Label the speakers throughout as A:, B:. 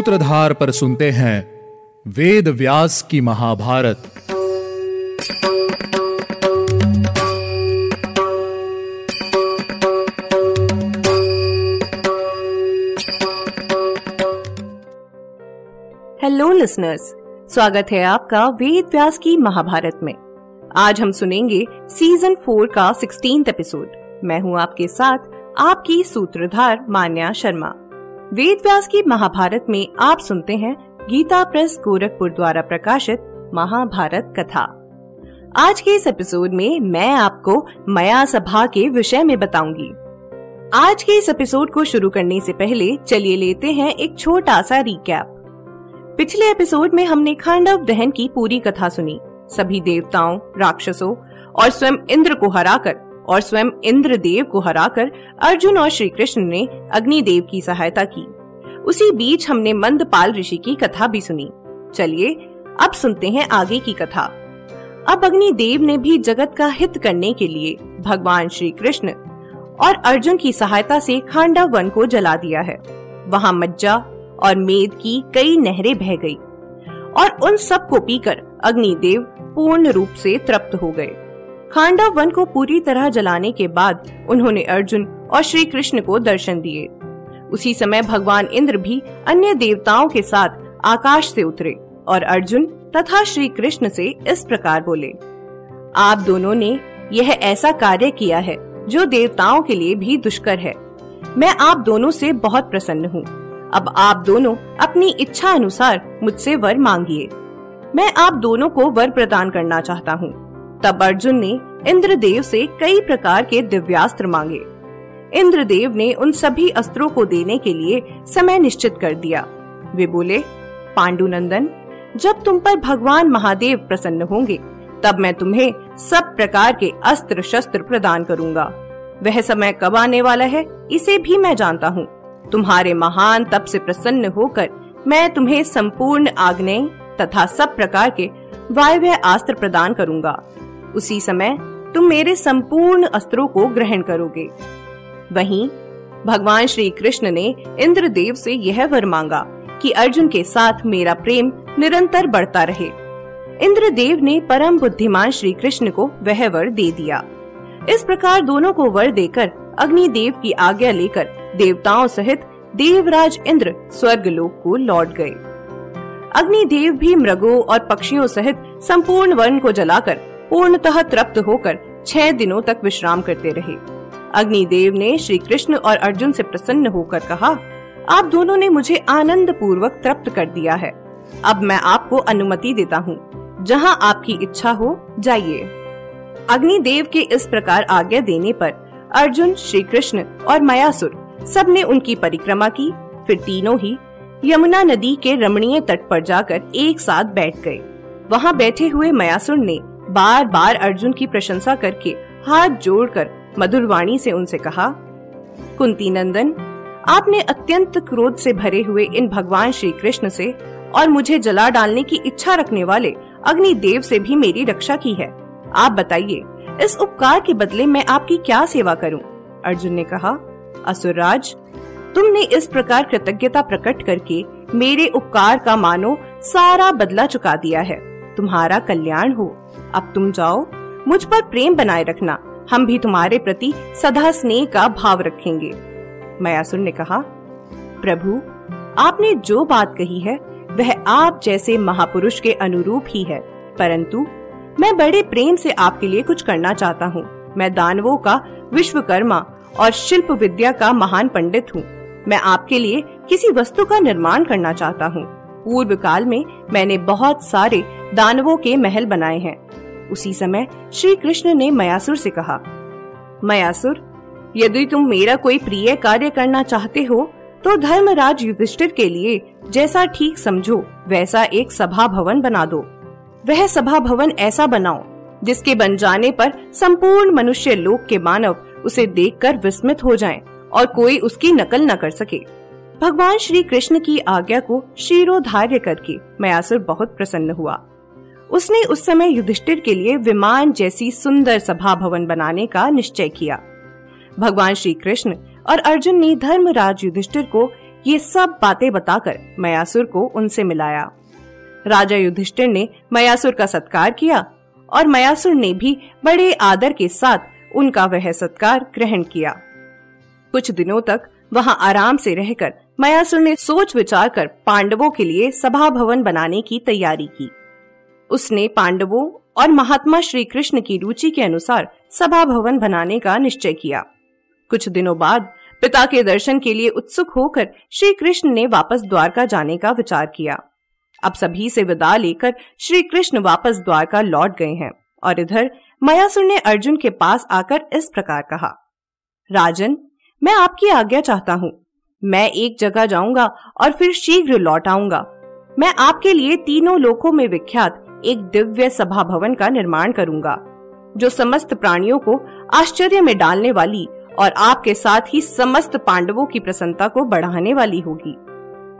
A: सूत्रधार पर सुनते हैं वेद व्यास की महाभारत।
B: हेलो लिसनर्स स्वागत है आपका वेद व्यास की महाभारत में। आज हम सुनेंगे सीज़न फोर का सिक्सटीन एपिसोड मैं हूँ आपके साथ आपकी सूत्रधार मान्या शर्मा। वेद व्यास की महाभारत में आप सुनते हैं गीता प्रेस गोरखपुर द्वारा प्रकाशित महाभारत कथा। आज के इस एपिसोड में मैं आपको मया सभा के विषय में बताऊँगी। आज के इस एपिसोड को शुरू करने से पहले चलिए लेते हैं एक छोटा सा रिकैप पिछले एपिसोड में हमने खांडव दहन की पूरी कथा सुनी। सभी देवताओं, राक्षसों और स्वयं इंद्र को हराकर और स्वयं इंद्र देव को हराकर अर्जुन और श्री कृष्ण ने अग्निदेव की सहायता की। उसी बीच हमने मंदपाल ऋषि की कथा भी सुनी। चलिए, अब सुनते हैं आगे की कथा। अब अग्निदेव ने भी जगत का हित करने के लिए भगवान श्री कृष्ण और अर्जुन की सहायता से खांडा वन को जला दिया है। वहाँ मज्जा और मेद की कई नहरें बह गई और उन सबको पीकर अग्निदेव पूर्ण रूप से तृप्त हो गए। खांडव वन को पूरी तरह जलाने के बाद उन्होंने अर्जुन और श्री कृष्ण को दर्शन दिए। उसी समय भगवान इंद्र भी अन्य देवताओं के साथ आकाश से उतरे और अर्जुन तथा श्री कृष्ण से इस प्रकार बोले, आप दोनों ने यह ऐसा कार्य किया है जो देवताओं के लिए भी दुष्कर है। मैं आप दोनों से बहुत प्रसन्न हूँ। अब आप दोनों अपनी इच्छा अनुसार मुझसे वर मांगिए। मैं आप दोनों को वर प्रदान करना चाहता हूँ। तब अर्जुन ने इंद्रदेव से कई प्रकार के दिव्यास्त्र मांगे। इंद्रदेव ने उन सभी अस्त्रों को देने के लिए समय निश्चित कर दिया। वे बोले, पांडुनंदन, जब तुम पर भगवान महादेव प्रसन्न होंगे, तब मैं तुम्हें सब प्रकार के अस्त्र शस्त्र प्रदान करूँगा। वह समय कब आने वाला है, इसे भी मैं जानता हूँ। तुम्हारे महान तप से प्रसन्न होकर मैं तुम्हें संपूर्ण आग्नेय तथा सब प्रकार के वायव्य अस्त्र प्रदान करूँगा। उसी समय तुम मेरे संपूर्ण अस्त्रों को ग्रहण करोगे। वहीं भगवान श्री कृष्ण ने इंद्रदेव से यह वर मांगा कि अर्जुन के साथ मेरा प्रेम निरंतर बढ़ता रहे। इंद्रदेव ने परम बुद्धिमान श्री कृष्ण को वह वर दे दिया। इस प्रकार दोनों को वर देकर अग्निदेव की आज्ञा लेकर देवताओं सहित देवराज इंद्र स्वर्ग लोक को लौट गए। अग्निदेव भी मृगों और पक्षियों सहित संपूर्ण वन को जलाकर पूर्णतः तृप्त होकर छह दिनों तक विश्राम करते रहे। अग्निदेव ने श्री कृष्ण और अर्जुन से प्रसन्न होकर कहा, आप दोनों ने मुझे आनंद पूर्वक तृप्त कर दिया है। अब मैं आपको अनुमति देता हूँ। जहाँ आपकी इच्छा हो, जाइए अग्निदेव के इस प्रकार आज्ञा देने पर अर्जुन श्री कृष्ण और मयासुर सबने उनकी परिक्रमा की। फिर तीनों ही यमुना नदी के रमणीय तट पर जाकर एक साथ बैठ गए। वहाँ बैठे हुए मयासुर ने बार बार अर्जुन की प्रशंसा करके हाथ जोड़कर मधुर वाणी से उनसे कहा, कुंती नंदन, आपने अत्यंत क्रोध से भरे हुए इन भगवान श्री कृष्ण से और मुझे जला डालने की इच्छा रखने वाले अग्नि देव से भी मेरी रक्षा की है आप बताइए, इस उपकार के बदले मैं आपकी क्या सेवा करूँ? अर्जुन ने कहा, असुरराज, तुमने इस प्रकार कृतज्ञता प्रकट करके मेरे उपकार का मानो सारा बदला चुका दिया है तुम्हारा कल्याण हो। अब तुम जाओ, मुझ पर प्रेम बनाए रखना। हम भी तुम्हारे प्रति सदा स्नेह का भाव रखेंगे। मयासुर ने कहा, प्रभु, आपने जो बात कही है, वह आप जैसे महापुरुष के अनुरूप ही है। परंतु, मैं बड़े प्रेम से आपके लिए कुछ करना चाहता हूँ। मैं दानवों का, विश्वकर्मा और शिल्प विद्या का महान पंडित हूँ। मैं आपके लिए किसी वस्तु का निर्माण करना चाहता हूँ। पूर्व काल में मैंने बहुत सारे दानवों के महल बनाए हैं। उसी समय श्री कृष्ण ने मयासुर से कहा, मयासुर, यदि तुम मेरा कोई प्रिय कार्य करना चाहते हो तो धर्मराज युधिष्ठिर के लिए जैसा ठीक समझो, वैसा एक सभा भवन बना दो। वह सभा भवन ऐसा बनाओ, जिसके बन जाने पर संपूर्ण मनुष्य लोक के मानव उसे देखकर विस्मित हो जाएँ और कोई उसकी नकल न कर सके। भगवान श्री कृष्ण की आज्ञा को शीरोधार्य करके मयासुर बहुत प्रसन्न हुआ। उसने उस समय युधिष्ठिर के लिए विमान जैसी सुंदर सभा भवन बनाने का निश्चय किया। भगवान श्री कृष्ण और अर्जुन ने धर्मराज युधिष्ठिर को ये सब बातें बताकर मयासुर को उनसे मिलाया। राजा युधिष्ठिर ने मयासुर का सत्कार किया और मयासुर ने भी बड़े आदर के साथ उनका वह सत्कार ग्रहण किया। कुछ दिनों तक वहाँ आराम से रहकर मयासुर ने सोच विचार कर पांडवों के लिए सभा भवन बनाने की तैयारी की। उसने पांडवों और महात्मा श्री कृष्ण की रुचि के अनुसार सभा भवन बनाने का निश्चय किया। कुछ दिनों बाद पिता के दर्शन के लिए उत्सुक होकर श्री कृष्ण ने वापस द्वारका जाने का विचार किया। अब सभी से विदा लेकर श्री कृष्ण वापस द्वारका लौट गए हैं और इधर मयासुर ने अर्जुन के पास आकर इस प्रकार कहा, राजन, मैं आपकी आज्ञा चाहता हूँ। मैं एक जगह जाऊँगा और फिर शीघ्र लौट आऊँगा। मैं आपके लिए तीनों लोकों में विख्यात एक दिव्य सभा भवन का निर्माण करूँगा, जो समस्त प्राणियों को आश्चर्य में डालने वाली और आपके साथ ही समस्त पांडवों की प्रसन्नता को बढ़ाने वाली होगी।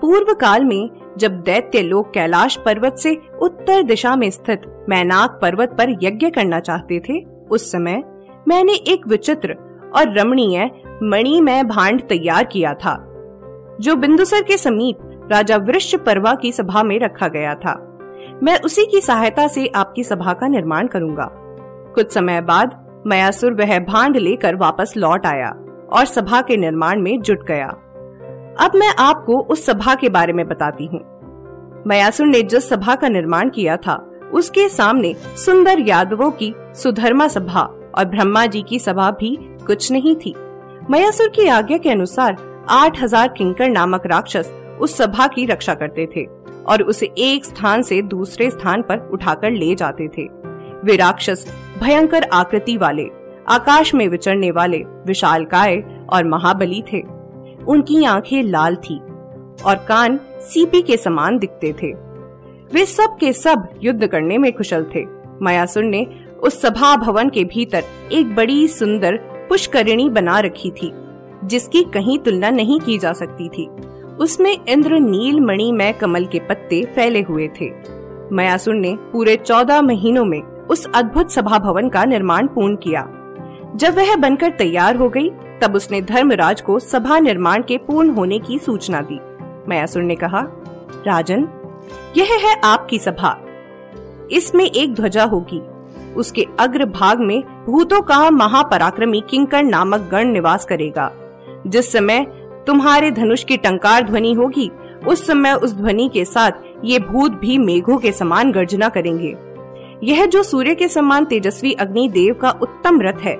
B: पूर्व काल में जब दैत्य लोग कैलाश पर्वत से उत्तर दिशा में स्थित मैनाक पर्वत पर यज्ञ करना चाहते थे, उस समय मैंने एक विचित्र और रमणीय मणिमय भांड तैयार किया था, जो बिंदुसर के समीप राजा वृक्ष पर्वा की सभा में रखा गया था। मैं उसी की सहायता से आपकी सभा का निर्माण करूँगा। कुछ समय बाद मयासुर वह भांड लेकर वापस लौट आया और सभा के निर्माण में जुट गया। अब मैं आपको उस सभा के बारे में बताती हूँ। मयासुर ने जिस सभा का निर्माण किया था, उसके सामने सुंदर यादवों की सुधर्मा सभा और ब्रह्मा जी की सभा भी कुछ नहीं थी। मयासुर की आज्ञा के अनुसार आठ हज़ार किंकर नामक राक्षस उस सभा की रक्षा करते थे। और उसे एक स्थान से दूसरे स्थान पर उठाकर ले जाते थे। वे राक्षस, भयंकर आकृति वाले, आकाश में विचरने वाले विशाल काय और महाबली थे। उनकी आँखें लाल थी और कान सीपी के समान दिखते थे। वे सब के सब युद्ध करने में कुशल थे। मयासुर ने उस सभा भवन के भीतर एक बड़ी सुंदर पुष्करिणी बना रखी थी, जिसकी कहीं तुलना नहीं की जा सकती थी। उसमें इंद्र नील मणि में कमल के पत्ते फैले हुए थे। मयासुर ने पूरे चौदह महीनों में उस अद्भुत सभा भवन का निर्माण पूर्ण किया। जब वह बनकर तैयार हो गई, तब उसने धर्मराज को सभा निर्माण के पूर्ण होने की सूचना दी। मयासुर ने कहा, राजन, यह है आपकी सभा। इसमें एक ध्वजा होगी। उसके अग्र भाग में भूतों का महापराक्रमी किंकर नामक गण निवास करेगा, जिस समय तुम्हारे धनुष की टंकार ध्वनि होगी। उस समय उस ध्वनि के साथ ये भूत भी मेघों के समान गर्जना करेंगे। यह जो सूर्य के समान तेजस्वी अग्नि देव का उत्तम रथ है,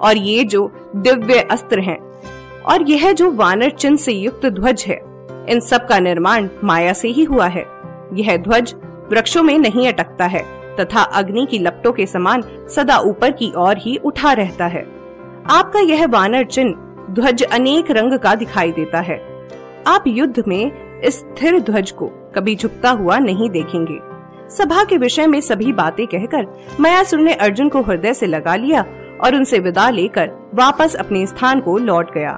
B: और ये जो दिव्य अस्त्र हैं, और यह जो वानर चिन्ह से युक्त ध्वज है, इन सब का निर्माण माया से ही हुआ है। यह ध्वज वृक्षों में नहीं अटकता है, तथा अग्नि की लपटों के समान सदा ऊपर की ओर ही उठा रहता है। आपका यह वानर चिन्ह ध्वज अनेक रंग का दिखाई देता है। आप युद्ध में इस स्थिर ध्वज को कभी झुकता हुआ नहीं देखेंगे। सभा के विषय में सभी बातें कहकर मयासुर ने अर्जुन को हृदय से लगा लिया और उनसे विदा लेकर वापस अपने स्थान को लौट गया।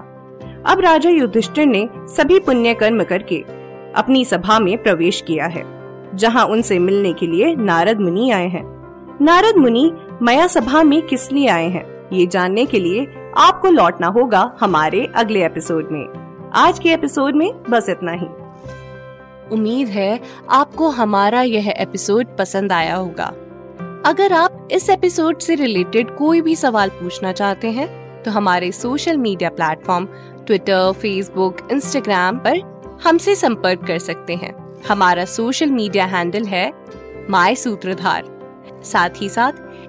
B: अब राजा युधिष्ठिर ने सभी पुण्य कर्म करके अपनी सभा में प्रवेश किया है, जहाँ उनसे मिलने के लिए नारद मुनि आए हैं। नारद मुनि मया सभा में किस लिए आए हैं, ये जानने के लिए आपको लौटना होगा हमारे अगले एपिसोड में। आज के एपिसोड में बस इतना ही।
C: उम्मीद है आपको हमारा यह एपिसोड पसंद आया होगा। अगर आप इस एपिसोड से रिलेटेड कोई भी सवाल पूछना चाहते हैं तो हमारे social media platform Twitter Facebook Instagram पर हमसे संपर्क कर सकते हैं। हमारा सोशल मीडिया हैंडल है माई सूत्रधार साथ ही साथ